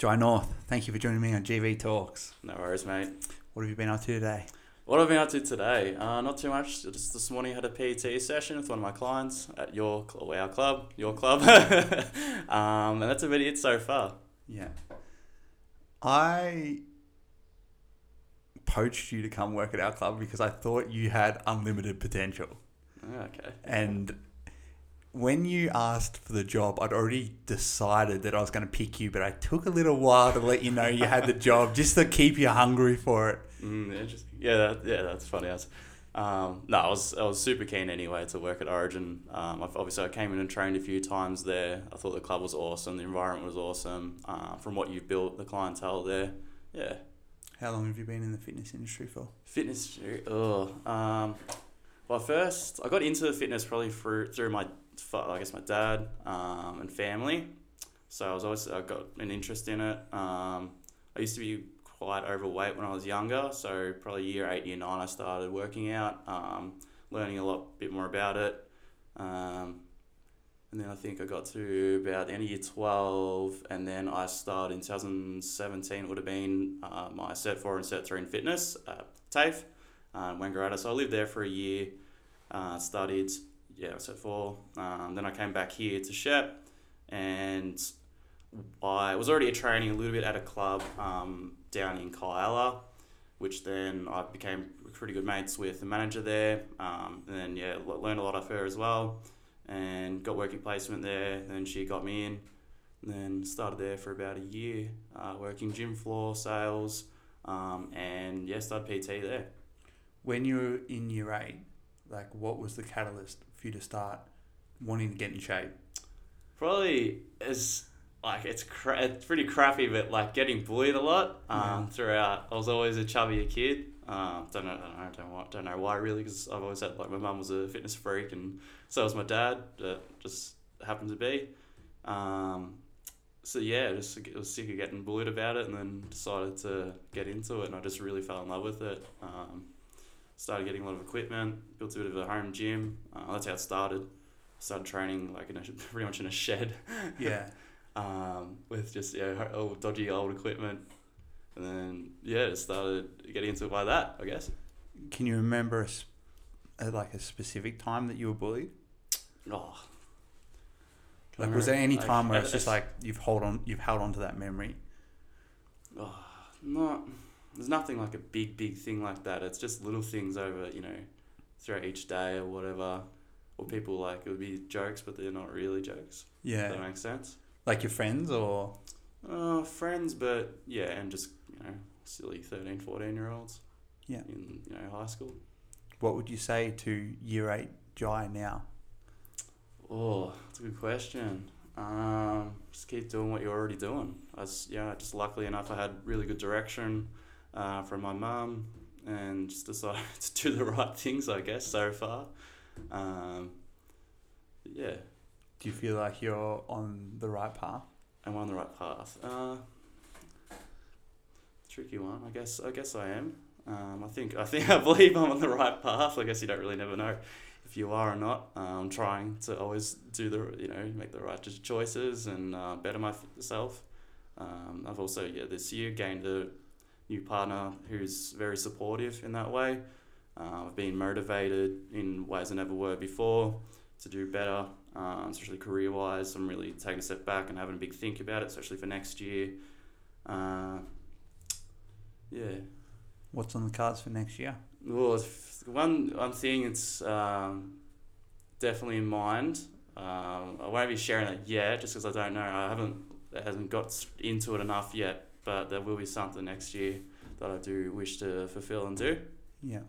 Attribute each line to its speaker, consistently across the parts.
Speaker 1: Jai North, thank you for joining me on GV Talks.
Speaker 2: No worries, mate.
Speaker 1: What have you been up to today?
Speaker 2: What have I been up to today? Uh, not too much. Just this morning, I had a PT session with one of my clients at your our club, your club, um, and that's about it so far.
Speaker 1: Yeah. I poached you to come work at our club because I thought you had unlimited potential.
Speaker 2: Oh, Okay.
Speaker 1: And when you asked for the job, I'd already decided that I was going to pick you, but I took a little while to let you know you had the job just to keep you hungry for it.
Speaker 2: Mm, interesting. Yeah, that, yeah, that's funny. As um, no, I was I was super keen anyway to work at Origin. Um, I've, obviously, I came in and trained a few times there. I thought the club was awesome. The environment was awesome. Uh, from what you've built, the clientele there, yeah.
Speaker 1: How long have you been in the fitness industry for?
Speaker 2: Fitness, oh, um, well, first I got into the fitness probably through through my, I guess my dad um, and family. So I was always I got an interest in it. Um, I used to be quite overweight when I was younger, so probably year eight, year nine, I started working out, um, learning a lot bit more about it. Um, and then I think I got to about the end of year 12, and then I started in 2017, it would have been uh, my Cert 4 and Cert 3 in fitness TAFE, uh, Wangaratta. So I lived there for a year, uh, studied, yeah, Cert 4. Um, then I came back here to Shep, and I was already training a little bit at a club um, down in Kialla, which then I became pretty good mates with the manager there, um, and then, yeah, learned a lot of her as well and got working placement there. Then she got me in, and then started there for about a year, uh, working gym floor sales, um, and yeah, started PT there.
Speaker 1: When you were in year eight, like what was the catalyst for you to start wanting to get in shape?
Speaker 2: Probably as like it's cra- it's pretty crappy, but like getting bullied a lot um,
Speaker 1: Yeah.
Speaker 2: throughout. I was always a chubbier kid. Um, don't know, don't know, don't know, don't know why really, because I've always had like my mum was a fitness freak, and so was my dad. That just happened to be. Um, so yeah, just I was sick of getting bullied about it, and then decided to get into it, and I just really fell in love with it. Um, started getting a lot of equipment, built a bit of a home gym. Uh, that's how it started. Started training like in a, pretty much in a shed
Speaker 1: Yeah.
Speaker 2: um, with just yeah old dodgy old equipment, and then yeah, just started getting into it by that, I guess.
Speaker 1: Can you remember a, a- like a specific time that you were bullied?
Speaker 2: Oh,
Speaker 1: Like, was there any
Speaker 2: Like,
Speaker 1: time where
Speaker 2: uh,
Speaker 1: it's just like you've hold on, you've held on to that memory?
Speaker 2: oh, not there's nothing like a big big thing like that. It's just little things over you know throughout each day or whatever. Or people like it would be jokes, but they're not really jokes.
Speaker 1: Yeah.
Speaker 2: that makes sense.
Speaker 1: Like your friends or
Speaker 2: Uh, friends, but yeah, and just you know silly 13, 14 year olds.
Speaker 1: Yeah.
Speaker 2: In you know high school.
Speaker 1: what would you say to year eight Jai now?
Speaker 2: Oh, that's a good question. Um, just keep doing what you're already doing. I was, yeah, just luckily enough, I had really good direction uh, from my mum and just decided to do the right things, I guess, so far. Um, yeah,
Speaker 1: Do you feel like you're on the right path?
Speaker 2: am I on the right path? Uh, tricky one. I guess. I guess I am. Um, I think. I think. I believe I'm on the right path. I guess you don't really never know if you are or not. Um, trying to always do the you know make the right choices and uh, better myself. Um, I've also yeah this year gained a new partner who's very supportive in that way. Uh, I've been motivated in ways I never were before to do better, um, especially career wise. I'm really taking a step back and having a big think about it, especially for next year. Uh, yeah.
Speaker 1: What's on the cards for next year?
Speaker 2: Well, one one thing it's um, definitely in mind. Um, I won't be sharing it yet, just because I don't know. I haven't it hasn't got into it enough yet. But there will be something next year that I do wish to fulfill and do.
Speaker 1: Yeah.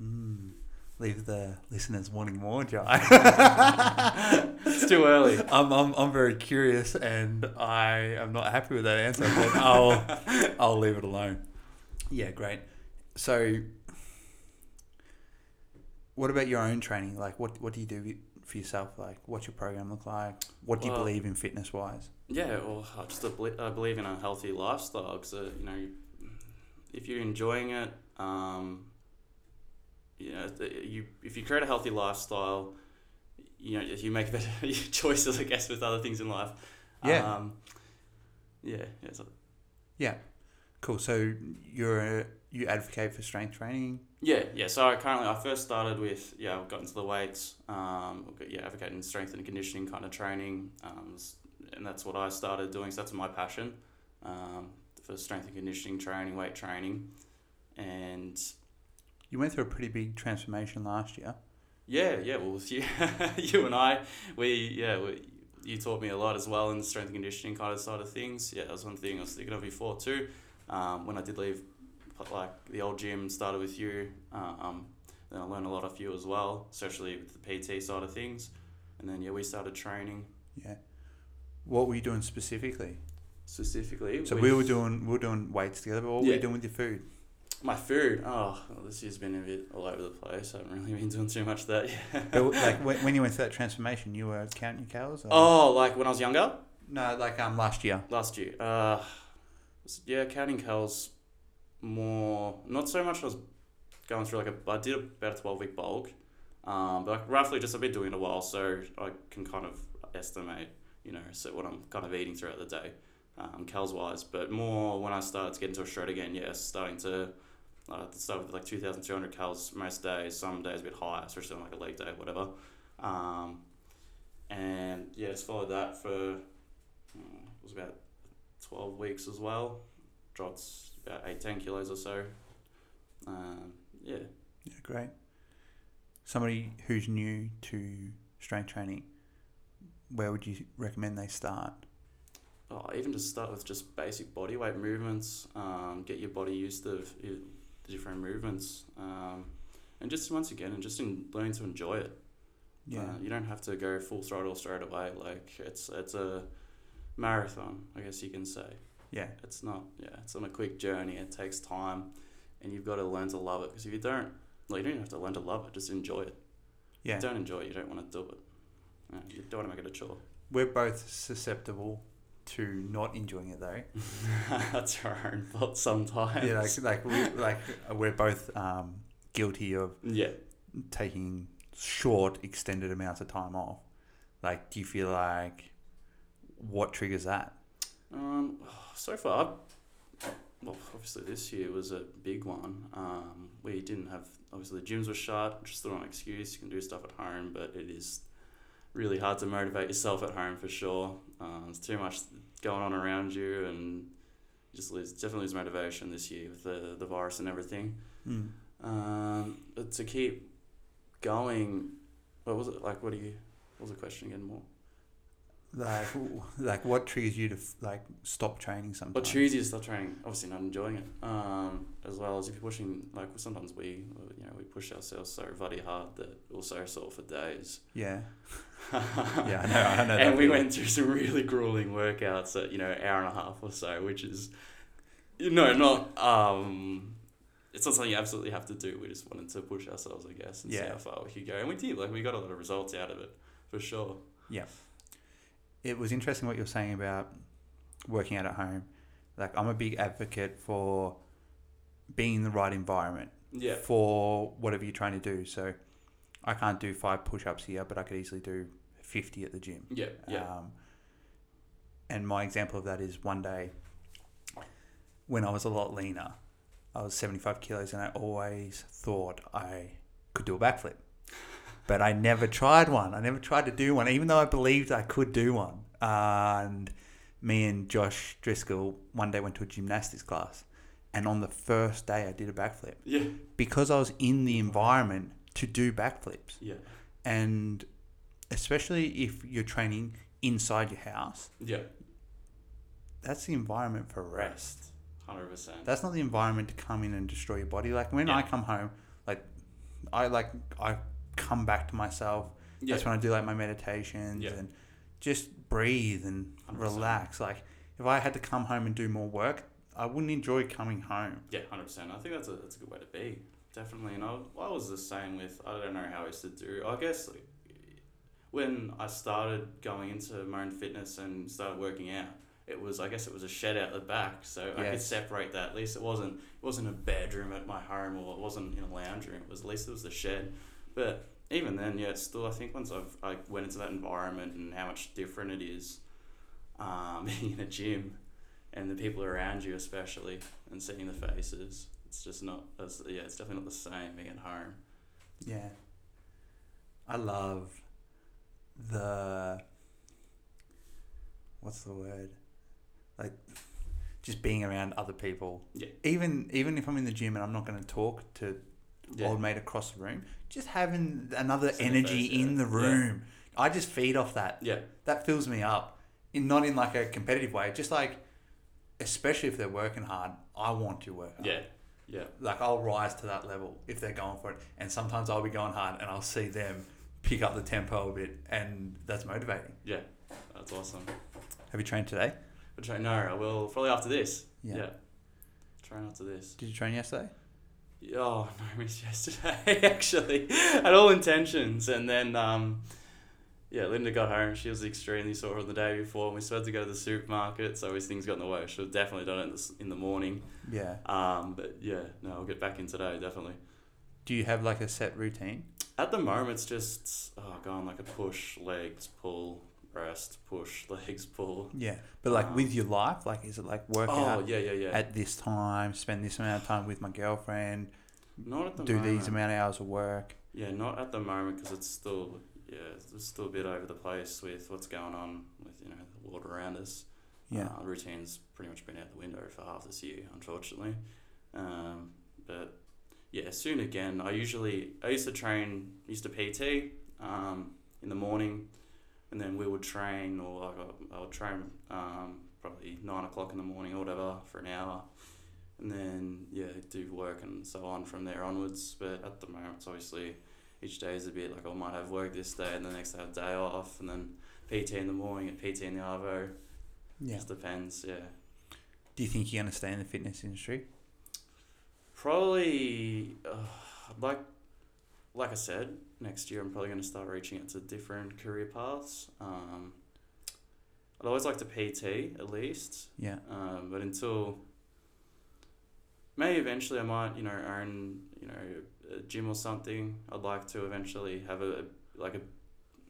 Speaker 1: Mm. Leave the listeners wanting more, Jai.
Speaker 2: It's too early.
Speaker 1: I'm, I'm, I'm very curious and I am not happy with that answer, but I'll, I'll leave it alone. Yeah, great. So, what about your own training? Like, what, what do you do for yourself? Like, what's your program look like? What do you
Speaker 2: Well-
Speaker 1: believe in fitness wise?
Speaker 2: Yeah, well, I just I believe in a healthy lifestyle because you know, if you're enjoying it, um, you know, you if you create a healthy lifestyle, you know, you make better choices, I guess, with other things in life.
Speaker 1: Yeah.
Speaker 2: Um, yeah, yeah. So,
Speaker 1: Yeah. Cool. So you're you advocate for strength training.
Speaker 2: Yeah, yeah. So I currently I first started with yeah, I got into the weights. Um, yeah, advocating strength and conditioning kind of training. Um, and that's what I started doing. So that's my passion. Um, for strength and conditioning training, weight training, and
Speaker 1: You went through a pretty big transformation last year.
Speaker 2: Yeah, yeah. Well, with you, you and I, we yeah, we, you taught me a lot as well in the strength and conditioning kind of side of things. Yeah, that was one thing I was thinking of before too. Um, when I did leave, like the old gym, started with you. Um, then I learned a lot of you as well, especially with the PT side of things. And then yeah, we started training
Speaker 1: Yeah. What were you doing specifically?
Speaker 2: specifically.
Speaker 1: So
Speaker 2: with
Speaker 1: we were doing we were doing weights together, but what were you doing with your food?
Speaker 2: my food. Oh, well, this year's been a bit all over the place. I haven't really been doing too much of that. Yeah.
Speaker 1: But like when, when you went through that transformation, you were counting your calories. Or?
Speaker 2: Oh, like when I was younger.
Speaker 1: no, like um last year.
Speaker 2: last year. Uh, yeah, counting calories more. Not so much. I was going through like a. I did about a twelve week bulk, um, but like roughly just I've been doing it a while, so I can kind of estimate, you know, so what I'm kind of eating throughout the day, um, calories wise. But more when I started to get into a shred again, yes, starting to. Uh, start with like 2,200 calories most days, some days a bit higher, especially on like a leg day, or whatever. Um, and yeah, just followed that for uh, it was about 12 weeks as well. Dropped about 8, 10 kilos or so. Um, yeah.
Speaker 1: Yeah, great. Somebody who's new to strength training, where would you recommend they start?
Speaker 2: Oh, even just start with just basic body weight movements, um, get your body used to the different movements. Um, and just once again, and just in learning to enjoy it.
Speaker 1: Yeah.
Speaker 2: Uh, you don't have to go full throttle straight away. Like it's it's a marathon, I guess you can say.
Speaker 1: Yeah.
Speaker 2: It's not, yeah, it's not a quick journey. It takes time, and you've got to learn to love it. Because if you don't, well, you don't even have to learn to love it. Just enjoy it.
Speaker 1: Yeah.
Speaker 2: If you don't enjoy it, you don't want to do it. Uh, you don't want to make it a chore.
Speaker 1: We're both susceptible to not enjoying it though.
Speaker 2: That's our own fault sometimes.
Speaker 1: yeah, like like we like we're both um, guilty of
Speaker 2: yeah.
Speaker 1: taking short, extended amounts of time off. Like, do you feel like what triggers that?
Speaker 2: Um, so far, well, obviously this year was a big one. Um, we didn't have obviously the gyms were shut. Just not an excuse. You can do stuff at home, but it is really hard to motivate yourself at home for sure. Um, there's too much going on around you, and you just lose definitely lose motivation this year with the the virus and everything.
Speaker 1: Mm.
Speaker 2: Um, but to keep going, what was it like? What do you? What was the question again? More.
Speaker 1: Like, like what triggers you to like stop training sometimes?
Speaker 2: But choose you to stop training, obviously not enjoying it. Um, as well as if you're pushing, like sometimes we, you know, we push ourselves so bloody hard that we're so sore for days.
Speaker 1: Yeah, yeah, I know, I know.
Speaker 2: and we went through some really grueling workouts at you know hour and a half or so, which is, you know, not um, it's not something you absolutely have to do. We just wanted to push ourselves, I guess, and see how far we could go, and we did. Like we got a lot of results out of it, for sure.
Speaker 1: It was interesting what you're saying about working out at home. Like, I'm a big advocate for being in the right environment
Speaker 2: Yeah.
Speaker 1: for whatever you're trying to do. So, I can't do five push-ups here, but I could easily do fifty at the gym.
Speaker 2: Yeah. Yeah.
Speaker 1: Um, and my example of that is one day when I was a lot leaner, I was 75 kilos, and I always thought I could do a backflip. But I never tried one. I never tried to do one, even though I believed I could do one. Uh, and me and Josh Driscoll one day went to a gymnastics class. And on the first day, I did a backflip
Speaker 2: yeah.
Speaker 1: because I was in the environment to do backflips
Speaker 2: Yeah.
Speaker 1: and especially if you're training inside your house,
Speaker 2: Yeah.
Speaker 1: that's the environment for rest.
Speaker 2: Hundred percent.
Speaker 1: That's not the environment to come in and destroy your body. Like when I come home, like I like I come back to myself.
Speaker 2: Yeah.
Speaker 1: That's when I do like my meditations
Speaker 2: Yeah.
Speaker 1: and just breathe and
Speaker 2: 100%.
Speaker 1: relax. Like if I had to come home and do more work, I wouldn't enjoy coming home.
Speaker 2: Yeah, hundred percent. I think that's a that's a good way to be. Definitely, and I, I was the same with. I don't know how I used to do. I guess like, when I started going into my own fitness and started working out, it was I guess it was a shed out the back, so I could separate that. At least it wasn't it wasn't a bedroom at my home or it wasn't in a lounge room. It was at least it was the shed. But even then, yeah, it's still I think once I've I went into that environment and how much different it is, um, being in a gym, and the people around you especially, and seeing the faces. It's just not as yeah, it's definitely not the same being at home.
Speaker 1: Yeah. I love the what's the word? Like just being around other people.
Speaker 2: Yeah.
Speaker 1: Even even if I'm in the gym and I'm not going to talk to
Speaker 2: Yeah.
Speaker 1: old mate across the room, just having another energy in the room. I just feed off that.
Speaker 2: Yeah.
Speaker 1: That fills me up. In not in like a competitive way, just like especially if they're working hard, I want to work hard.
Speaker 2: Yeah. Yeah.
Speaker 1: Like I'll rise to that level if they're going for it. And sometimes I'll be going hard and I'll see them pick up the tempo a bit and that's motivating.
Speaker 2: Yeah. That's awesome.
Speaker 1: Have you trained today?
Speaker 2: But try no, I will probably after this.
Speaker 1: Yeah.
Speaker 2: Yeah. Train after this.
Speaker 1: Did you train yesterday?
Speaker 2: Oh no, I missed yesterday actually. Had all intentions and then um yeah, Linda got home. She was extremely sore on the day before. and We still had to go to the supermarket, so these things got in the way. Should have definitely done it in the, in the morning.
Speaker 1: Yeah.
Speaker 2: Um, but yeah, no, I'll get back in today, definitely.
Speaker 1: Do you have like a set routine?
Speaker 2: At the moment, it's just oh, going like a push, legs, pull, rest, push, legs, pull.
Speaker 1: Yeah. But like
Speaker 2: Um,
Speaker 1: with your life, like is it like work
Speaker 2: Oh,
Speaker 1: out
Speaker 2: yeah, yeah, yeah.
Speaker 1: at this time, spend this amount of time with my girlfriend,
Speaker 2: not at the
Speaker 1: do
Speaker 2: moment.
Speaker 1: these amount of hours of work?
Speaker 2: Yeah, not at the moment because it's still yeah, it's still a bit over the place with what's going on with you know the world around us.
Speaker 1: Yeah.
Speaker 2: Uh, routine's pretty much been out the window for half this year, unfortunately. Um, but yeah, soon again. I usually I used to train used to PT um, in the morning, and then we would train or like I, I would train um, probably nine o'clock in the morning or whatever for an hour. And then yeah, do work and so on from there onwards. But at the moment, it's obviously each day is a bit like I might have work this day and the next day I have a day off, and then PT in the morning and PT in the arvo.
Speaker 1: Yeah.
Speaker 2: Just depends, yeah.
Speaker 1: Do you think you're going to stay in the fitness industry?
Speaker 2: Probably, uh, like, like I said, next year I'm probably going to start reaching out to different career paths. Um, I'd always like to PT at least,
Speaker 1: Yeah.
Speaker 2: um, but until maybe eventually I might, you know, own, you know, a gym or something. I'd like to eventually have a like a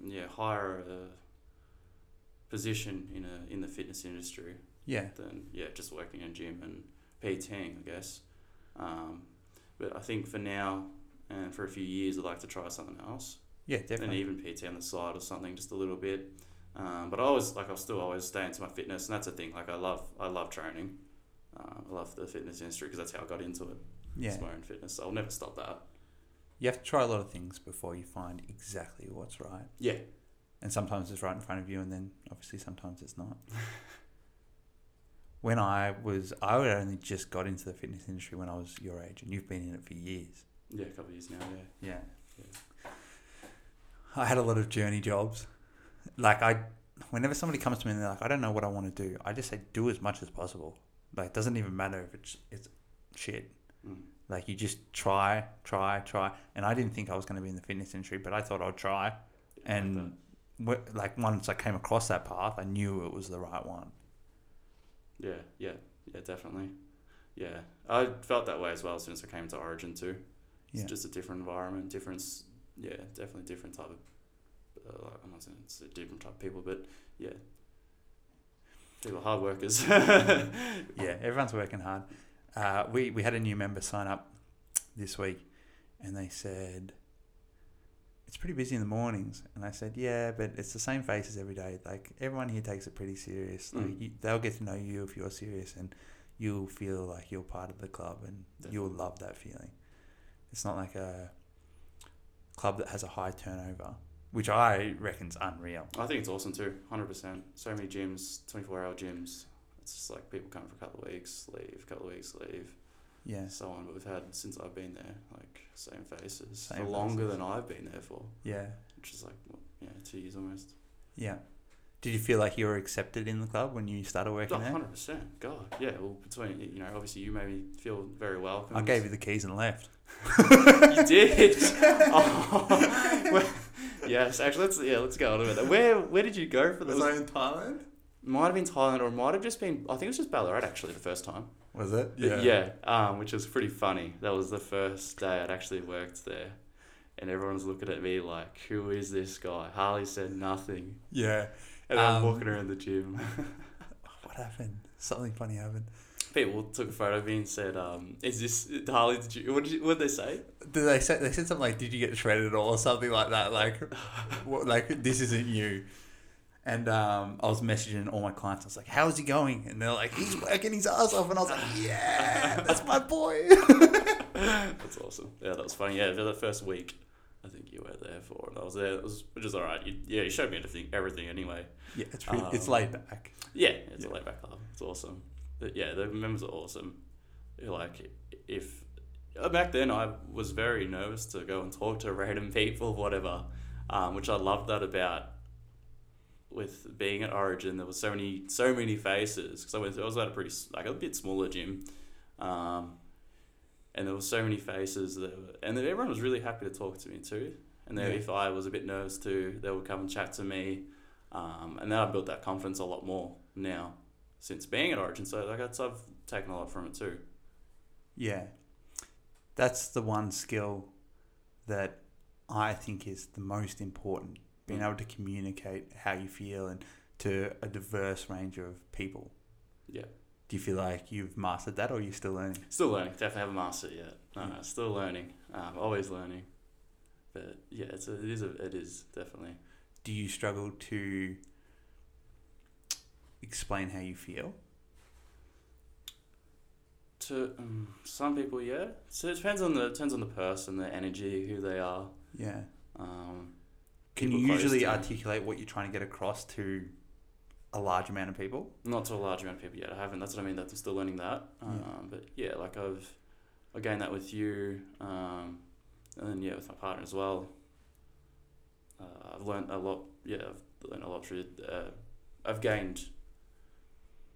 Speaker 2: yeah higher uh, position in a in the fitness industry
Speaker 1: Yeah.
Speaker 2: than yeah just working in a gym and PTing, I guess. Um, but I think for now and for a few years, I'd like to try something else
Speaker 1: Yeah, definitely.
Speaker 2: and even PT on the side or something, just a little bit. Um, but I always like I'll still always stay into my fitness, and that's the thing. Like I love I love training. Um, I love the fitness industry because that's how I got into it.
Speaker 1: Yeah.
Speaker 2: It's my own fitness. So I'll never stop that.
Speaker 1: You have to try a lot of things before you find exactly what's right.
Speaker 2: Yeah.
Speaker 1: And sometimes it's right in front of you, and then obviously sometimes it's not. when I was, I would only just got into the fitness industry when I was your age, and you've been in it for years.
Speaker 2: Yeah, a couple of years now. Yeah.
Speaker 1: Yeah. I had a lot of journey jobs. Like I, whenever somebody comes to me and they're like, I don't know what I want to do, I just say do as much as possible. Like it doesn't even matter if it's it's shit.
Speaker 2: Mm.
Speaker 1: Like you just try, try, try. And I didn't think I was going to be in the fitness industry, but I thought I'd try. And wh- like once I came across that path, I knew it was the right one.
Speaker 2: Yeah, yeah, yeah, definitely. Yeah, I felt that way as well as soon as I came to Origin too. It's
Speaker 1: Yeah.
Speaker 2: just a different environment, different. Yeah, definitely different type of. Uh, like, I'm not saying it's a different type of people, but yeah, people are hard workers.
Speaker 1: Yeah, everyone's working hard. Uh, we we had a new member sign up this week, and they said it's pretty busy in the mornings. And I said, yeah, but it's the same faces every day. Like everyone here takes it pretty serious. Like
Speaker 2: Mm.
Speaker 1: you, they'll get to know you if you're serious, and you'll feel like you're part of the club, and you'll love that feeling. It's not like a club that has a high turnover, which I reckon's unreal.
Speaker 2: I think it's awesome too, hundred percent. So many gyms, twenty four hour gyms. It's just like people come for a couple of weeks, leave, a couple of weeks, leave,
Speaker 1: Yeah,
Speaker 2: so on. But we've had since I've been there, like same faces
Speaker 1: Same
Speaker 2: for longer
Speaker 1: faces.
Speaker 2: than I've been there for,
Speaker 1: yeah,
Speaker 2: which is like yeah, two years almost.
Speaker 1: yeah. Did you feel like you were accepted in the club when you started working there?
Speaker 2: hundred percent. God, yeah. Well, between you know, obviously you made me feel very welcome.
Speaker 1: I gave you the keys and left.
Speaker 2: You did. oh, well, yes, actually, let's yeah, let's go on about that. Where where did you go for this?
Speaker 1: in Thailand?
Speaker 2: Might have been Thailand, or it might have just been. I think it was just Ballarat actually the first time.
Speaker 1: Was it?
Speaker 2: Yeah. um, which was pretty funny. That was the first day I'd actually worked there, and everyone's looking at me like, "Who is this guy?" Harley said nothing,
Speaker 1: Yeah.
Speaker 2: And I'm
Speaker 1: Um,
Speaker 2: walking around the gym.
Speaker 1: What happened? Something funny happened.
Speaker 2: People took a photo of me and said, um, "Is this Harley? Did you? What did you, what did they say?
Speaker 1: Did they say they said something like, "Did you get shredded at all?" or something like that? Like, what, like this isn't you. And um, I was messaging all my clients. I was like, "How's he going?" And they're like, "He's working his ass off." And I was like, "Yeah, that's my boy."
Speaker 2: That's awesome. Yeah, that was funny. Yeah, for the first week, I think you were there for, and I was there. It was which is all right. You, yeah, you showed me everything, everything anyway.
Speaker 1: yeah, it's really, it's
Speaker 2: Um,
Speaker 1: laid back.
Speaker 2: Yeah, it's
Speaker 1: Yeah.
Speaker 2: a laid back club. It's awesome. But yeah, the members are awesome. Like if uh, back then I was very nervous to go and talk to random people, whatever, um, which I loved that about. With being at Origin, there was so many so many faces because I went I was at a pretty like a bit smaller gym, um, and there were so many faces that were, and everyone was really happy to talk to me too. And then
Speaker 1: Yeah.
Speaker 2: if I was a bit nervous too, they would come and chat to me. Um, and then I built that confidence a lot more now since being at Origin. So like that's I've taken a lot from it too.
Speaker 1: Yeah, that's the one skill that I think is the most important. Being
Speaker 2: Mm.
Speaker 1: able to communicate how you feel and to a diverse range of people.
Speaker 2: Yeah.
Speaker 1: Do you feel like you've mastered that, or you're you still learning?
Speaker 2: Still learning. Definitely haven't mastered it yet. No, no, still learning. Um, always learning. But yeah, it's a, it is a, it is definitely.
Speaker 1: Do you struggle to explain how you feel?
Speaker 2: To um, some people, yeah. So it depends on the depends on the person, the energy, who they are.
Speaker 1: Yeah.
Speaker 2: Um,
Speaker 1: Can you usually articulate what you're trying to get across to a large amount of people?
Speaker 2: not to a large amount of people yet. I haven't. That's what I mean. That I'm still learning that. Um,
Speaker 1: Yeah.
Speaker 2: But yeah, like I've, I gained that with you, um, and then yeah, with my partner as well. Uh, I've learned a lot. Yeah, I've learned a lot through. Uh, I've gained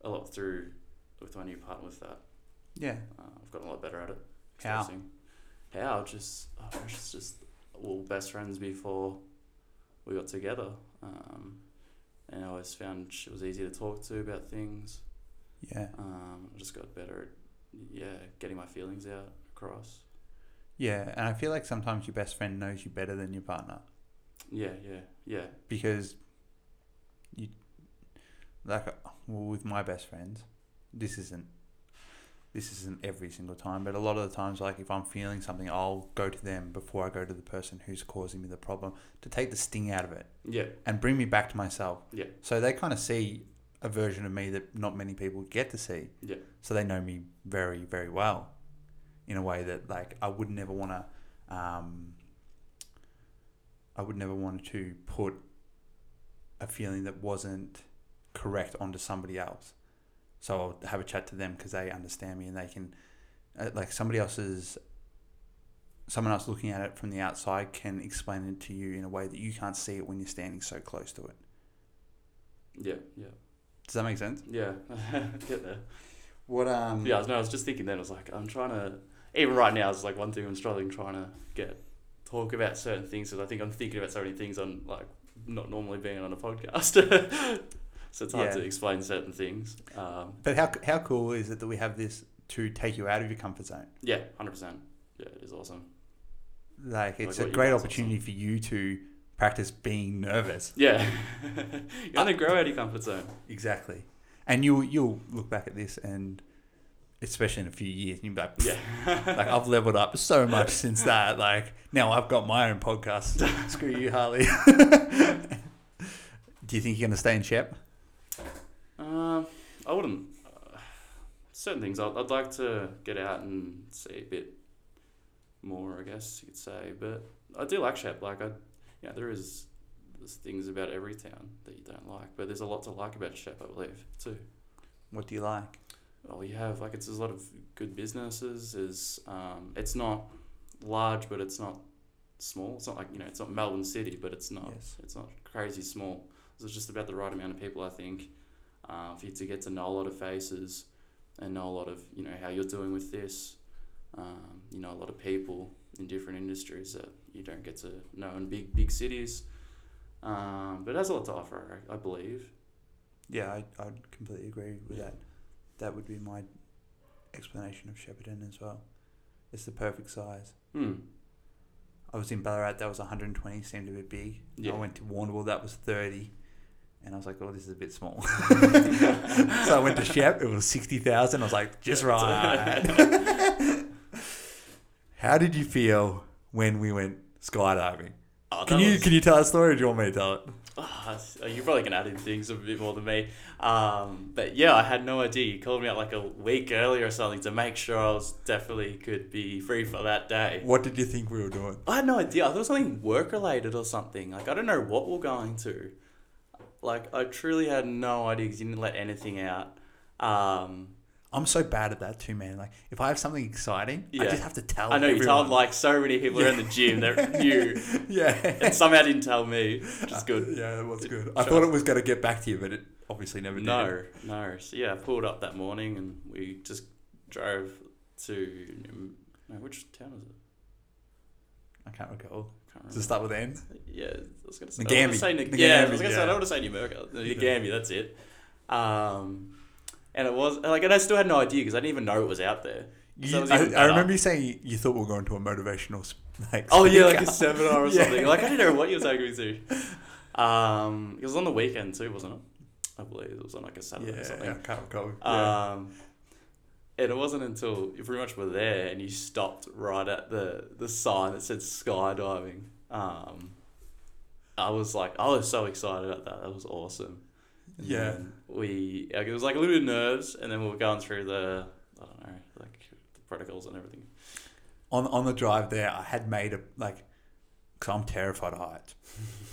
Speaker 2: a lot through with my new partner with that.
Speaker 1: Yeah.
Speaker 2: Uh, I've gotten a lot better at it.
Speaker 1: How?
Speaker 2: expressing. How? Just oh, we're just just all best friends before we got together. Um, and I always found she was easy to talk to about things.
Speaker 1: Yeah.
Speaker 2: Um, I just got better at yeah getting my feelings out across.
Speaker 1: Yeah. And I feel like sometimes your best friend knows you better than your partner
Speaker 2: Yeah, yeah, yeah,
Speaker 1: because you, like, well, with my best friends, this isn't. This isn't every single time, but a lot of the times, like if I'm feeling something, I'll go to them before I go to the person who's causing me the problem to take the sting out of it
Speaker 2: yeah,
Speaker 1: and bring me back to myself.
Speaker 2: Yeah.
Speaker 1: So they kind of see a version of me that not many people get to see.
Speaker 2: Yeah.
Speaker 1: So they know me very, very well, in a way that like I would never want to. Um, I would never want to put a feeling that wasn't correct onto somebody else. So I'll have a chat to them because they understand me and they can, uh, like somebody else's, someone else looking at it from the outside can explain it to you in a way that you can't see it when you're standing so close to it.
Speaker 2: yeah, yeah,
Speaker 1: Does that make sense?
Speaker 2: yeah. Get there.
Speaker 1: What um?
Speaker 2: Yeah, I was, no, I was just thinking then. I was like, I'm trying to. Even right now, it's like one thing I'm struggling trying to get talk about certain things because I think I'm thinking about so many things on like not normally being on a podcast. so it's hard
Speaker 1: Yeah.
Speaker 2: to explain certain things. Um,
Speaker 1: But how how cool is it that we have this to take you out of your comfort zone?
Speaker 2: yeah, hundred percent. Yeah, it is awesome.
Speaker 1: Like it's
Speaker 2: what
Speaker 1: a great opportunity for you to practice being nervous.
Speaker 2: Yeah, you only grow out of your comfort zone.
Speaker 1: Exactly. And you'll you'll look back at this and especially in a few years, and you'll be like,
Speaker 2: Yeah,
Speaker 1: like I've leveled up so much since that. Like now I've got my own podcast. Screw you, Harley. Do you think you're gonna stay in Shep?
Speaker 2: I wouldn't. Uh, certain things I'd, I'd like to get out and see a bit more. I guess you could say, but I do like Shep. Like I, yeah, there is there's things about every town that you don't like, but there's a lot to like about Shep, I believe, too.
Speaker 1: What do you like?
Speaker 2: Well, you have like it's there's a lot of good businesses. Is um, it's not large, but it's not small. It's not like you know, it's not Melbourne City, but it's not
Speaker 1: Yes.
Speaker 2: it's not crazy small. So it's just about the right amount of people, I think, uh, for you to get to know a lot of faces and know a lot of you know how you're doing with this. Um, you know a lot of people in different industries that you don't get to know in big big cities. Um, but it has a lot to offer, I, I believe.
Speaker 1: Yeah, I I'd completely agree with
Speaker 2: Yeah.
Speaker 1: that. That would be my explanation of Shepparton as well. It's the perfect size.
Speaker 2: Hmm.
Speaker 1: I was in Ballarat, that was 120, seemed a bit big.
Speaker 2: Yeah.
Speaker 1: I went to Warrnambool, that was 30. And I was like, oh, this is a bit small. so I went to Shep. It was sixty thousand. I was like, just right. How did you feel when we went skydiving?
Speaker 2: Oh,
Speaker 1: Can you
Speaker 2: was-
Speaker 1: can you tell a story? Or do you want me to tell it?
Speaker 2: Ah, you probably can add in things a bit more than me. Um, but yeah, I had no idea. You called me out like a week earlier or something to make sure I was definitely could be free for that day.
Speaker 1: What did you think we were doing?
Speaker 2: I had no idea. I thought it was something work related or something. Like I don't know what we're going to. Like I truly had no idea because you didn't let anything out. Um,
Speaker 1: I'm so bad at that too, man. Like if I have something exciting, I just have to tell.
Speaker 2: I know you told like so many people around the gym that you,
Speaker 1: yeah.
Speaker 2: and somehow didn't tell me, which is good.
Speaker 1: Yeah, that was good. I thought it was going to get back to you, but it obviously never did.
Speaker 2: No, no. So yeah, I pulled up that morning and we just drove to no, which town is it?
Speaker 1: I can't recall. Does it start with N?
Speaker 2: Yeah, I was gonna say. I Nagambie. say Nag-
Speaker 1: Nagambie,
Speaker 2: yeah, I was gonna say. I don't want to say New America. Nagambie, that's it. Um, and it was like, and I still had no idea because I didn't even know it was out there. So
Speaker 1: You-
Speaker 2: was
Speaker 1: I, I remember you saying you, thought we were going to a motivational like.
Speaker 2: Oh yeah, like a seminar or
Speaker 1: Yeah.
Speaker 2: something. Like I didn't know what you were taking me to. Um, it was on the weekend too, wasn't it? I believe it was on like a Saturday
Speaker 1: Yeah,
Speaker 2: or something.
Speaker 1: I can't recall. Yeah.
Speaker 2: And it wasn't until you pretty much were there and you stopped right at the, the sign that said skydiving. Um, I was like, I was so excited about that. That was awesome. And
Speaker 1: Yeah.
Speaker 2: We like, it was like a little bit of nerves, and then we were going through the I don't know like the protocols and everything.
Speaker 1: on on the drive there, I had made a like, because I'm terrified of heights,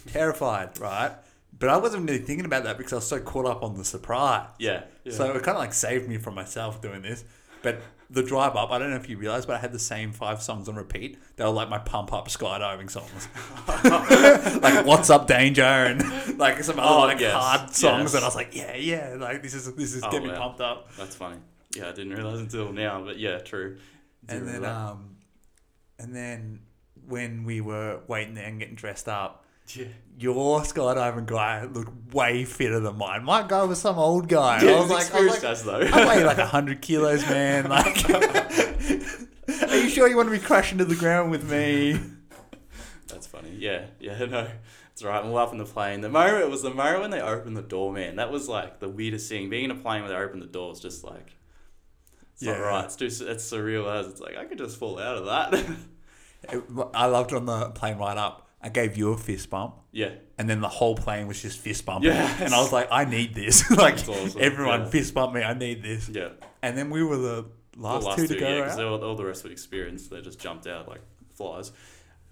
Speaker 1: terrified, right? But I wasn't really thinking about that because I was so caught up on the surprise.
Speaker 2: Yeah. yeah.
Speaker 1: So it kind of like saved me from myself doing this. But the drive up, I don't know if you realized, but I had the same five songs on repeat. They were like my pump up skydiving songs, like "What's Up Danger" and like some other
Speaker 2: Oh,
Speaker 1: like
Speaker 2: yes,
Speaker 1: hard songs.
Speaker 2: yes.
Speaker 1: And I was like, yeah, yeah, like this is this is
Speaker 2: Oh,
Speaker 1: get me
Speaker 2: wow.
Speaker 1: pumped up.
Speaker 2: That's funny. Yeah, I didn't realize until now, but yeah, true.
Speaker 1: And then um, and then when we were waiting there and getting dressed up.
Speaker 2: Yeah.
Speaker 1: your skydiving guy looked way fitter than mine. My guy was some old guy.
Speaker 2: Yeah,
Speaker 1: I was like, I was like,
Speaker 2: as though.
Speaker 1: I weigh like hundred kilos, man. Like, are you sure you want to be crashing to the ground with me?
Speaker 2: That's funny. Yeah, yeah, no. It's right. We're up in the plane. The moment it was the moment when they opened the door, man. That was like the weirdest thing. Being in a plane where they open the door is just like, it's not
Speaker 1: Yeah.
Speaker 2: right. It's too. It's surreal as it's like I could just fall out of that.
Speaker 1: I loved on the plane right up. I gave you a fist bump,
Speaker 2: yeah,
Speaker 1: and then the whole plane was just fist bumping.
Speaker 2: Yes.
Speaker 1: And I was like, I need this. like
Speaker 2: awesome.
Speaker 1: everyone
Speaker 2: Yeah.
Speaker 1: fist bump me. I need this.
Speaker 2: yeah.
Speaker 1: And then we were the last,
Speaker 2: the
Speaker 1: two to go
Speaker 2: yeah, because all, the rest of experience, they just jumped out like flies.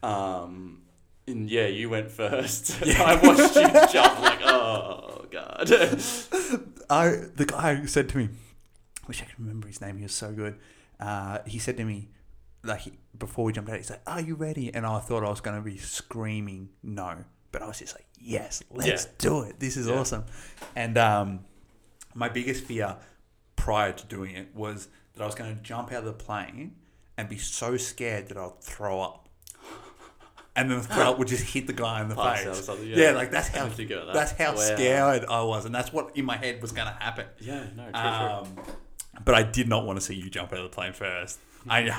Speaker 2: Um, and yeah, you went first.
Speaker 1: Yeah.
Speaker 2: I watched you jump like, oh god.
Speaker 1: I the guy said to me, I wish I could remember his name. He was so good. Uh, he said to me, like before we jumped out, he's like, "Are you ready?" And I thought I was going to be screaming no, but I was just like, "Yes, let's
Speaker 2: Yeah.
Speaker 1: do it. This is
Speaker 2: Yeah.
Speaker 1: awesome." And um, my biggest fear prior to doing it was that I was going to jump out of the plane and be so scared that I'd throw up. And then the throw up would just hit the guy in the
Speaker 2: Pass
Speaker 1: face. Yeah.
Speaker 2: yeah.
Speaker 1: like that's how
Speaker 2: didn't think about that.
Speaker 1: that's how
Speaker 2: Wow.
Speaker 1: scared I was, and that's what in my head was going to happen.
Speaker 2: yeah, no, true, true.
Speaker 1: Um, but I did not want to see you jump out of the plane first. I,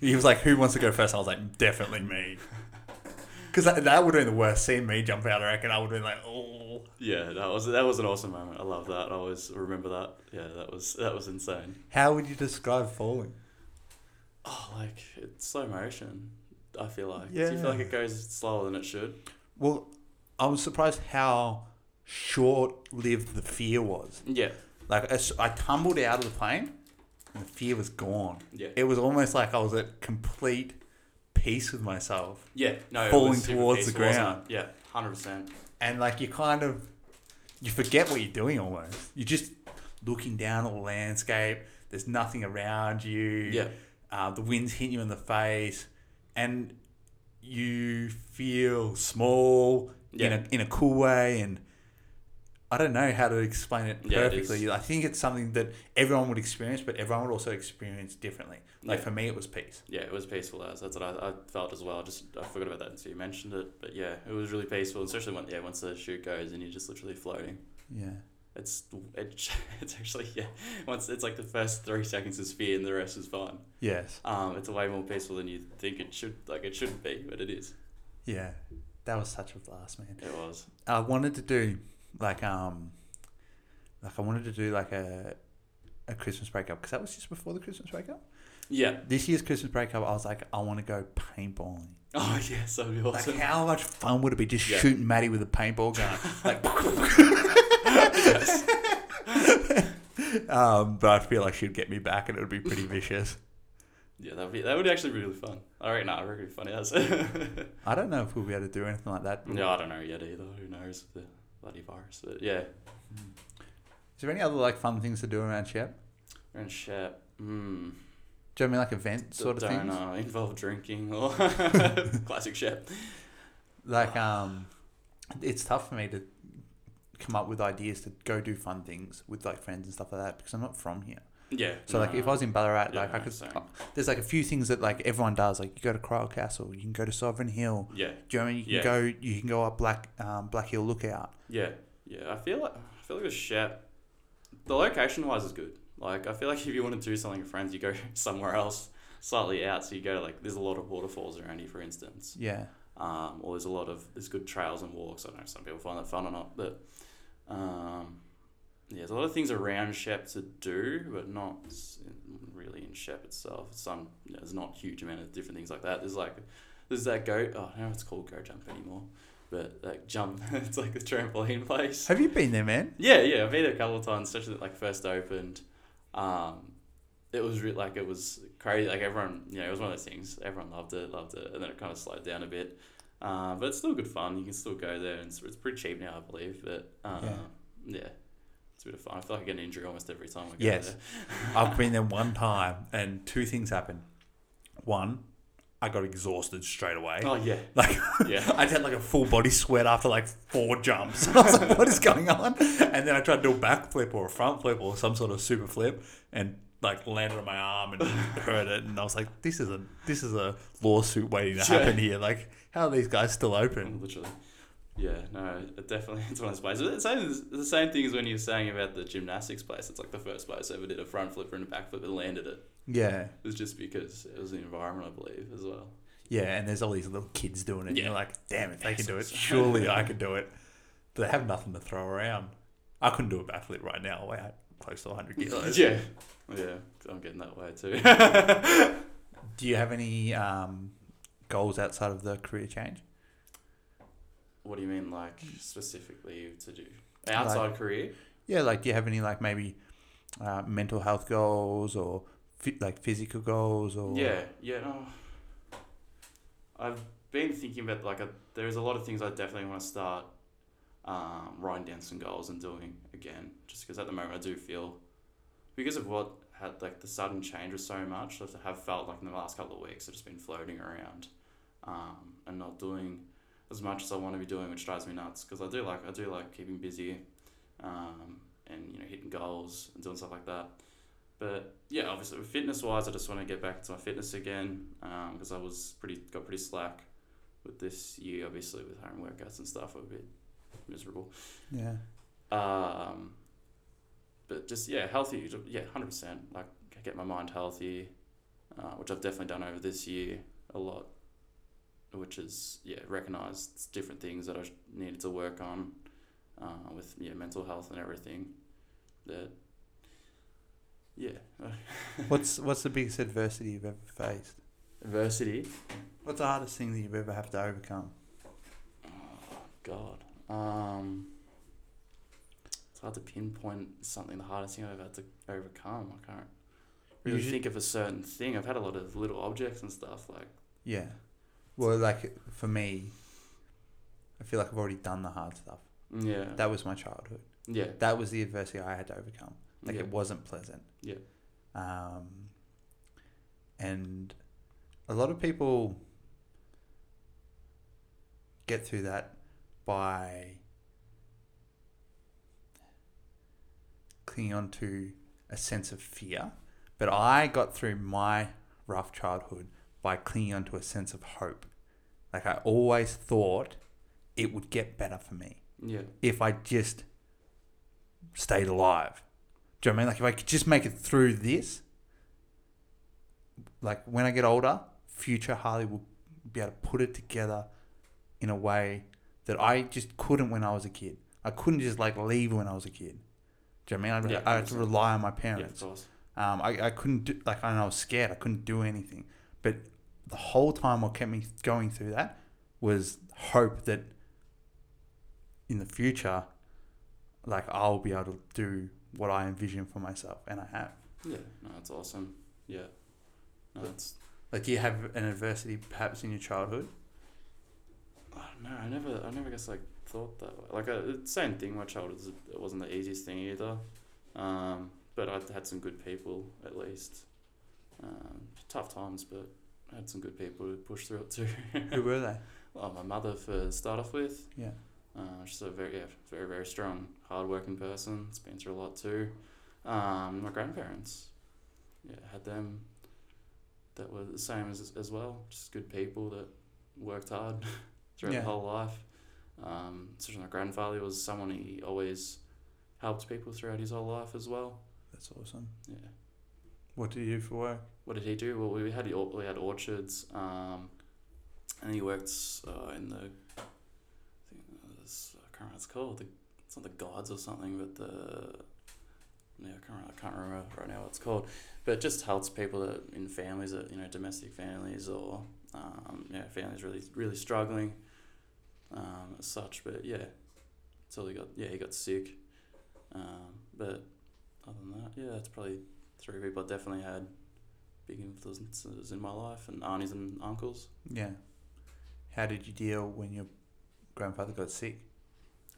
Speaker 1: he was like, "Who wants to go first? I was like, "Definitely me," because that, that would have been the worst. Seeing me jump out, I reckon I would have been like, "Oh."
Speaker 2: Yeah, that was that was an awesome moment. I love that. I always remember that. Yeah, that was that was insane.
Speaker 1: How would you describe falling?
Speaker 2: Oh, like it's slow motion. I feel like. Do
Speaker 1: Yeah.
Speaker 2: you feel like it goes slower than it should?
Speaker 1: Well, I was surprised how short-lived the fear was.
Speaker 2: Yeah.
Speaker 1: Like I tumbled out of the plane, and the fear was gone.
Speaker 2: Yeah.
Speaker 1: It was almost like I was at complete peace with myself.
Speaker 2: Yeah. No.
Speaker 1: Falling towards the
Speaker 2: peaceful,
Speaker 1: ground.
Speaker 2: Yeah. Hundred percent.
Speaker 1: and like you kind of you forget what you're doing almost. You're just looking down at the landscape. There's nothing around you.
Speaker 2: Yeah.
Speaker 1: Uh, the wind's hitting you in the face, and you feel small in
Speaker 2: Yeah.
Speaker 1: a in a cool way. And I don't know how to explain it
Speaker 2: Yeah, it
Speaker 1: perfectly. I think it's something that everyone would experience, but everyone would also experience differently. Like
Speaker 2: Yeah.
Speaker 1: for me, it was peace.
Speaker 2: Yeah, it was peaceful as that's what I, I felt as well. Just I forgot about that until you mentioned it, but yeah, it was really peaceful, especially when yeah once the chute goes and you're just literally floating.
Speaker 1: Yeah.
Speaker 2: It's it, it's actually yeah once it's like the first three seconds is fear and the rest is fun.
Speaker 1: Yes.
Speaker 2: Um, it's way more peaceful than you think it should like it shouldn't be, but it is.
Speaker 1: Yeah. That was such a blast, man.
Speaker 2: It was.
Speaker 1: I wanted to do Like um, like I wanted to do like a a Christmas breakup because that was just before the Christmas breakup.
Speaker 2: Yeah.
Speaker 1: This year's Christmas breakup, I was like, I want to go paintballing.
Speaker 2: Oh yes, that'd be awesome.
Speaker 1: Like, how much fun would it be just
Speaker 2: Yeah.
Speaker 1: shooting Maddie with a paintball gun? like, um, but I feel like she'd get me back, and it would be pretty vicious.
Speaker 2: Yeah, that would be that would actually be really fun. All right, nah, it would be funny as.
Speaker 1: I don't know if we'll be able to do anything like that.
Speaker 2: no, I don't know yet either. Who knows the bloody virus? But yeah,
Speaker 1: Is there any other like fun things to do around Shep?
Speaker 2: and Shep. Hmm.
Speaker 1: Do you any like event sort of
Speaker 2: don't
Speaker 1: things?
Speaker 2: uh, involve drinking or classic Shep.
Speaker 1: Like um, it's tough for me to come up with ideas to go do fun things with like friends and stuff like that because I'm not from here.
Speaker 2: Yeah.
Speaker 1: So like if I was in Ballarat,
Speaker 2: Yeah,
Speaker 1: like I could.
Speaker 2: same.
Speaker 1: There's like a few things that like everyone does. Like you go to Kryal Castle, you can go to Sovereign Hill.
Speaker 2: Yeah,
Speaker 1: Do you know what I mean? You can
Speaker 2: Yeah.
Speaker 1: go. You can go up Black um, Black Hill Lookout.
Speaker 2: yeah, yeah. I feel like I feel like with Shep, the location wise is good. Like I feel like if you want to do something with friends, you go somewhere else, slightly out. So you go like there's a lot of waterfalls around here, for instance.
Speaker 1: Yeah.
Speaker 2: um, or there's a lot of there's good trails and walks. I don't know if some people find that fun or not, but um, yeah, there's a lot of things around Shep to do, but not really in Shep itself. Some you know, there's not a huge amount of different things like that. There's like there's that go. Oh, I don't know if it's called go jump anymore, but like jump. it's like the trampoline place.
Speaker 1: Have you been there, man?
Speaker 2: Yeah, yeah, I've been there a couple of times, especially like first opened. Um, it was re- like it was crazy. Like everyone, you know, it was one of those things. Everyone loved it, loved it, and then it kind of slowed down a bit. Uh, but it's still good fun. You can still go there, and it's, it's pretty cheap now, I believe. But uh,
Speaker 1: Yeah.
Speaker 2: yeah. It's a bit of fun. I feel like I get an injury almost every time I go
Speaker 1: Yes.
Speaker 2: there.
Speaker 1: I've been there one time, and two things happened. One, I got exhausted straight away.
Speaker 2: Oh yeah,
Speaker 1: Like
Speaker 2: yeah.
Speaker 1: I had like a full body sweat after like four jumps. I was like, "What is going on?" And then I tried to do a backflip or a front flip or some sort of super flip, and like landed on my arm and hurt it. And I was like, "This is a this is a lawsuit waiting to
Speaker 2: Yeah.
Speaker 1: happen here. Like, how are these guys still open?"
Speaker 2: Literally. Yeah, no, it definitely it's one of those places. It's the same, the same thing as when you were saying about the gymnastics place. It's like the first place I ever did a front flip and a back flip and landed it.
Speaker 1: Yeah,
Speaker 2: It was just because it was the environment, I believe, as well.
Speaker 1: yeah. And there's all these little kids doing it. And
Speaker 2: Yeah.
Speaker 1: you're like, "Damn, if they can do it, surely I can do it." But they have nothing to throw around. I couldn't do a backflip right now. I weigh close to 100 kilos.
Speaker 2: Yeah, yeah, I'm getting that way too.
Speaker 1: Do you have any um, goals outside of the career change?
Speaker 2: What do you mean, like specifically to do outside career?
Speaker 1: Yeah, like do you have any like maybe uh, mental health goals or like physical goals or
Speaker 2: Yeah, yeah. No. I've been thinking about like a, there's a lot of things I definitely want to start um, writing down some goals and doing again. Just because at the moment I do feel because of what had like the sudden change was so much. I have felt like in the last couple of weeks I've just been floating around um, and not doing as much as I want to be doing, which drives me nuts. Because I do like I do like keeping busy um, and you know hitting goals and doing stuff like that. But yeah, obviously fitness wise, I just want to get back to my fitness again because I was pretty got pretty slack with this year. Obviously, with home workouts and stuff, I'm a bit miserable.
Speaker 1: yeah
Speaker 2: Um, but just yeah, healthy. Yeah, hundred percent. Like get my mind healthy, uh, which I've definitely done over this year a lot. Which is yeah, recognised different things that I needed to work on uh, with yeah mental health and everything. That yeah,
Speaker 1: what's what's the biggest adversity you've ever faced?
Speaker 2: adversity.
Speaker 1: What's the hardest thing that you've ever have to overcome?
Speaker 2: Oh God. Um, it's hard to pinpoint something. The hardest thing I've ever had to overcome. I can't really
Speaker 1: Usually-
Speaker 2: think of a certain thing. I've had a lot of little objects and stuff. Like
Speaker 1: Yeah, well, like for me, I feel like I've already done the hard stuff.
Speaker 2: yeah,
Speaker 1: That was my childhood.
Speaker 2: yeah,
Speaker 1: That was the adversity I had to overcome. Like
Speaker 2: yeah,
Speaker 1: it wasn't pleasant.
Speaker 2: Yeah.
Speaker 1: Um, and a lot of people get through that by clinging on to a sense of fear. But I got through my rough childhood by clinging on to a sense of hope. Like I always thought it would get better for me
Speaker 2: yeah,
Speaker 1: if I just stayed alive. Do you know what I mean? Like if I could just make it through this, like when I get older, future Harley will be able to put it together in a way that I just couldn't when I was a kid. I couldn't just like leave when I was a kid. Do you know what I mean?
Speaker 2: Yeah,
Speaker 1: I, had to rely on my parents.
Speaker 2: Yeah, of course.
Speaker 1: Um, I, I couldn't do like I know I was scared. I couldn't do anything. But the whole time what kept me going through that was hope that in the future, like I'll be able to do what I envision for myself, and I have.
Speaker 2: Yeah, no, that's awesome. Yeah, no, it's
Speaker 1: Like, do you have an adversity perhaps in your childhood?
Speaker 2: I don't know. I never, I never guess like thought that way. Like uh, same thing. My childhood it wasn't the easiest thing either, um, but I had some good people at least. Um, tough times, but I had some good people to push through it too.
Speaker 1: Who were they?
Speaker 2: well, my mother for start off with.
Speaker 1: Yeah.
Speaker 2: Uh, she's a very, yeah, very, very strong, hard-working person. It's been through a lot too. Um, my grandparents, yeah, had them that were the same as as well. Just good people that worked hard throughout
Speaker 1: Yeah.
Speaker 2: the whole life. Um, such as my grandfather was someone he always helped people throughout his whole life as well.
Speaker 1: That's awesome.
Speaker 2: Yeah.
Speaker 1: What do you do for work?
Speaker 2: What did he do? Well, we had we had orchards, um, and he worked uh, in the. I was, I can't remember what it's called. The, it's not the gods or something, but the. Yeah, I can't, remember, I can't remember right now what it's called, but just helps people that in families that you know domestic families or um, yeah families really really struggling, um, as such. But yeah, until he got yeah he got sick, um, but other than that yeah that's probably three people I definitely had big influences in my life and aunties and uncles.
Speaker 1: Yeah. How did you deal when your grandfather got sick?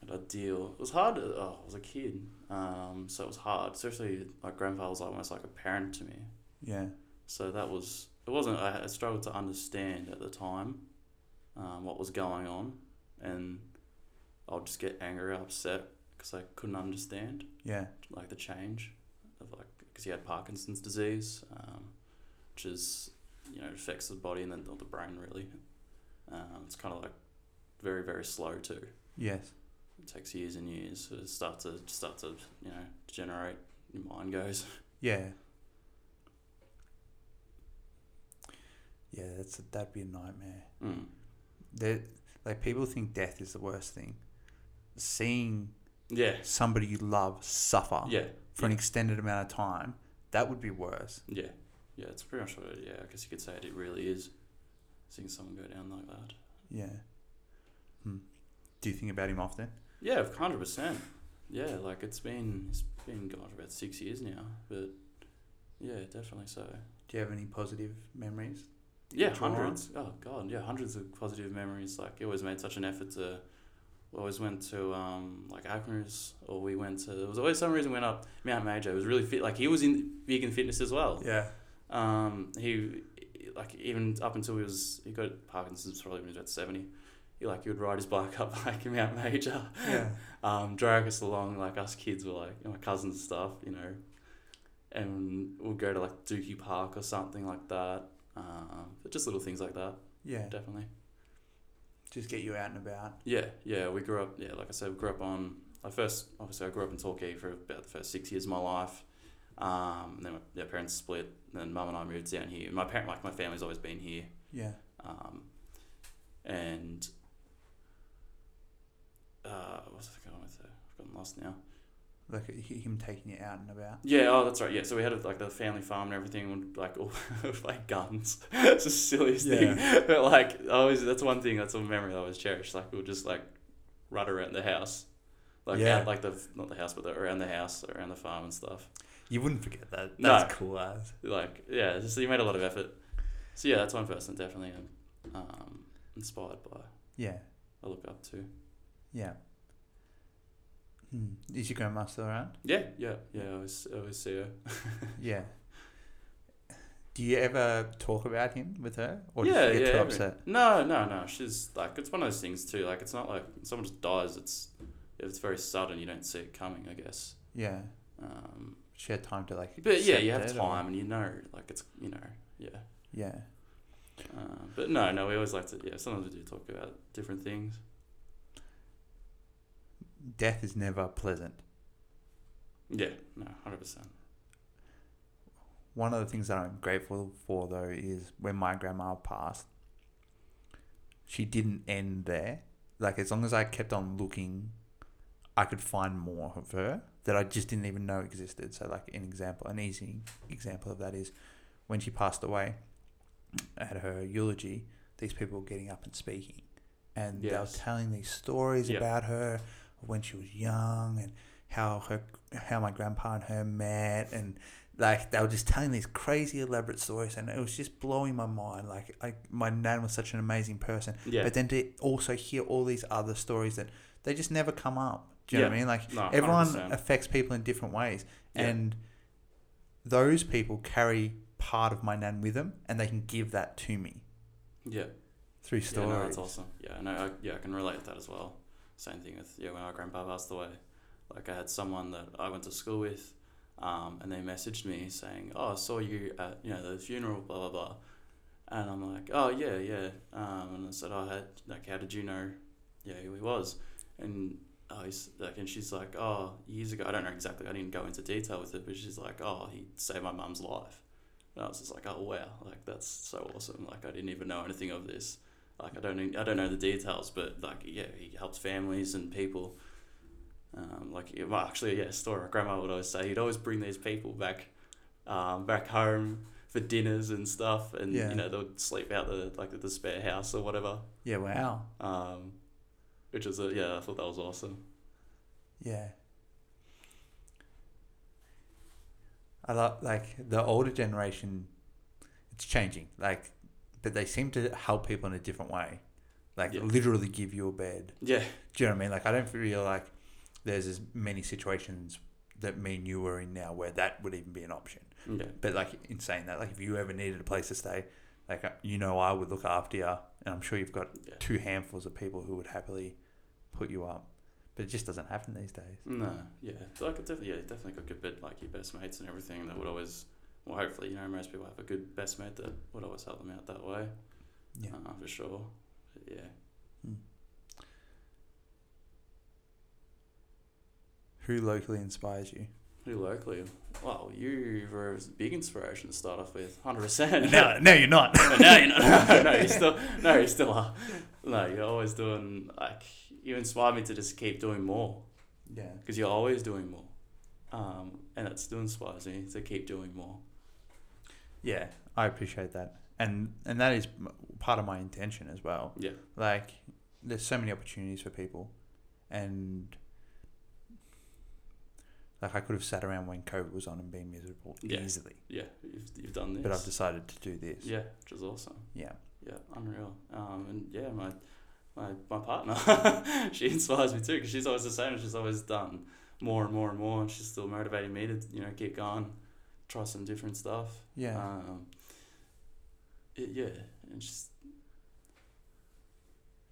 Speaker 2: And I deal. It was hard. Oh, I was a kid, um, so it was hard. Especially my grandfather was almost like a parent to me.
Speaker 1: Yeah.
Speaker 2: So that was. It wasn't. I, I struggled to understand at the time, um, what was going on, and I'll just get angry, upset because I couldn't understand
Speaker 1: Yeah.
Speaker 2: like the change of like because he had Parkinson's disease, um, which is you know affects the body and then the brain really. Um, it's kind of like very very slow too.
Speaker 1: Yes.
Speaker 2: It takes years and years to start to start to you know degenerate. Your mind goes.
Speaker 1: Yeah. Yeah, that's that'd be a nightmare.
Speaker 2: Mm.
Speaker 1: That like people think death is the worst thing. Seeing
Speaker 2: Yeah.
Speaker 1: somebody you love suffer
Speaker 2: Yeah.
Speaker 1: for an extended amount of time, that would be worse.
Speaker 2: Yeah. Yeah. It's pretty much what. It, yeah. I guess you could say it. It really is. Seeing someone go down like that.
Speaker 1: Yeah. Hmm. Do you think about him often?
Speaker 2: Yeah, hundred percent. Yeah, like it's been it's been gone for about six years now, but yeah, definitely so.
Speaker 1: Do you have any positive memories?
Speaker 2: Yeah,
Speaker 1: Draw on?
Speaker 2: hundreds. Oh god, yeah, hundreds of positive memories. Like he always made such an effort to. We always went to um like Acrony's or we went to. There was always some reason we went up Mount Major. It was really fit. Like he was in vegan fitness as well.
Speaker 1: Yeah.
Speaker 2: Um, he like even up until he was he got Parkinson's probably when he was about seventy. He like he would ride his bike up like Mount Major.
Speaker 1: Yeah.
Speaker 2: um, drag us along. Like us kids were like my cousins and stuff, you know, and we'll go to like Dookie Park or something like that. Um, but just little things like that,
Speaker 1: Yeah.
Speaker 2: definitely.
Speaker 1: Just get you out and about.
Speaker 2: Yeah, yeah. We grew up. Yeah, like I said, we grew up on. I first obviously I grew up in Torquay for about the first six years of my life. Um, then my parents split. And then mum and I moved down here. My parent, like my family's always been here.
Speaker 1: Yeah.
Speaker 2: Um, and uh, what was I going with? there? I've gotten lost now.
Speaker 1: Like him taking you out and about.
Speaker 2: Yeah, oh, that's right. Yeah, so we had like the family farm and everything, and like all like guns. it's the silliest thing. But like, I always that's one thing that's a memory I always cherish. Like we'll just like run around the house, like
Speaker 1: Yeah.
Speaker 2: out, like the not the house, but the, around the house, around the farm and stuff.
Speaker 1: You wouldn't forget that.
Speaker 2: No.
Speaker 1: That's cool as.
Speaker 2: Like yeah, just you made a lot of effort. So yeah, that's one person definitely I'm um, inspired by.
Speaker 1: Yeah.
Speaker 2: I look up to.
Speaker 1: Yeah. Hmm. Is your grandma still around?
Speaker 2: Yeah, yeah, yeah. I always, I always see her.
Speaker 1: Yeah. Do you ever talk about him with her, or
Speaker 2: yeah,
Speaker 1: does she get
Speaker 2: yeah.
Speaker 1: too
Speaker 2: every-
Speaker 1: upset?
Speaker 2: No, no, no. She's like it's one of those things too. Like it's not like someone just dies. It's if it's very sudden, you don't see it coming. I guess.
Speaker 1: Yeah.
Speaker 2: Um,
Speaker 1: She had time to like.
Speaker 2: but yeah, you have
Speaker 1: it, or-
Speaker 2: time and you know, like it's you know, yeah.
Speaker 1: Yeah.
Speaker 2: Uh, but no, no, we always like to. Yeah, sometimes we do talk about different things.
Speaker 1: Death is never pleasant.
Speaker 2: Yeah, no, hundred percent.
Speaker 1: One of the things that I'm grateful for though is when my grandma passed, she didn't end there. Like as long as I kept on looking, I could find more of her that I just didn't even know existed. So, like an example, an easy example of that is when she passed away at her eulogy. These people were getting up and speaking, and they were telling these stories
Speaker 2: Yeah.
Speaker 1: about her when she was young and how her how my grandpa and her met and like they were just telling these crazy elaborate stories and it was just blowing my mind like I, my nan was such an amazing person
Speaker 2: Yeah.
Speaker 1: but then to also hear all these other stories that they just never come up do you know what I mean like
Speaker 2: no,
Speaker 1: everyone
Speaker 2: 100%.
Speaker 1: affects people in different ways
Speaker 2: Yeah.
Speaker 1: and those people carry part of my nan with them and they can give that to me
Speaker 2: yeah.
Speaker 1: through
Speaker 2: Yeah,
Speaker 1: stories
Speaker 2: no, that's awesome. Yeah, no, I, yeah, I can relate to that as well. Same thing with yeah, when our grandpa passed away. Like I had someone that I went to school with, um, and they messaged me saying, "Oh, I saw you at you know the funeral, blah blah blah," and I'm like, "Oh yeah, yeah," um, and I said, "Oh, had like how did you know? Yeah, who he was?" And oh, he's like, and she's like, "Oh, years ago, I don't know exactly. I didn't go into detail with it, but she's like, "Oh, he saved my mum's life." And I was just like, "Oh wow, like that's so awesome! Like I didn't even know anything of this." like I don't I don't know the details, but like yeah, he helps families and people. Um, like well, actually, yeah, story. My grandma would always say he'd always bring these people back, um, back home for dinners and stuff, and
Speaker 1: Yeah.
Speaker 2: you know they'd sleep out the like the spare house or whatever.
Speaker 1: yeah wow
Speaker 2: Um, which is a, yeah, I thought that was awesome.
Speaker 1: Yeah. I love like the older generation. It's changing, like, but they seem to help people in a different way. Like
Speaker 2: Yeah.
Speaker 1: literally give you a bed.
Speaker 2: Yeah,
Speaker 1: Do you know what I mean? Like I don't feel like there's as many situations that me and you are in now where that would even be an option.
Speaker 2: yeah,
Speaker 1: But like in saying that, like if you ever needed a place to stay, like uh, you know I would look after you, and I'm sure you've got
Speaker 2: yeah.
Speaker 1: two handfuls of people who would happily put you up. But it just doesn't happen these days.
Speaker 2: No, yeah, like it definitely, yeah, definitely got good bit like your best mates and everything that would always, well, hopefully, you know, most people have a good best mate that would always help them out that way.
Speaker 1: Yeah.
Speaker 2: uh, for sure. But yeah.
Speaker 1: Who locally inspires you?
Speaker 2: Who locally? Well, you were a big inspiration to start off with, hundred percent.
Speaker 1: no, no, you're not.
Speaker 2: no, you're not. no, you still, no, you still are. No, you're always doing like you inspire me to just keep doing more
Speaker 1: yeah.
Speaker 2: because you're always doing more, um, and it still inspires me to keep doing more.
Speaker 1: Yeah, I appreciate that, and and that is part of my intention as well.
Speaker 2: Yeah,
Speaker 1: Like, there's so many opportunities for people, and like I could have sat around when COVID was on and been miserable
Speaker 2: Yeah.
Speaker 1: easily,
Speaker 2: yeah, you've, you've done this.
Speaker 1: but I've decided to do this.
Speaker 2: yeah, which is awesome.
Speaker 1: Yeah.
Speaker 2: Yeah, unreal. Um, and yeah, my my my partner, she inspires me too because she's always the same. She's always done more and more and more, and she's still motivating me to you know keep going, try some different stuff.
Speaker 1: Yeah.
Speaker 2: Um, it, yeah, and just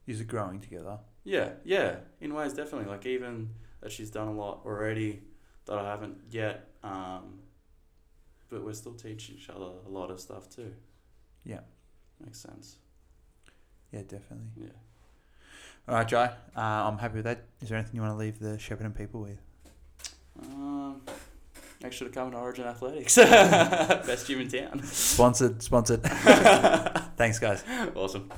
Speaker 1: Is it growing together?
Speaker 2: yeah, yeah, in ways definitely. Like even that she's done a lot already that I haven't yet. Um, but we're still teaching each other a lot of stuff too.
Speaker 1: Yeah.
Speaker 2: Makes sense.
Speaker 1: Yeah, definitely.
Speaker 2: Yeah.
Speaker 1: All right, Jai. Uh, I'm happy with that. Is there anything you want to leave the Shepparton people with?
Speaker 2: Um, make sure to come to Origin Athletics. Best gym in town.
Speaker 1: Sponsored, sponsored. Thanks, guys.
Speaker 2: Awesome.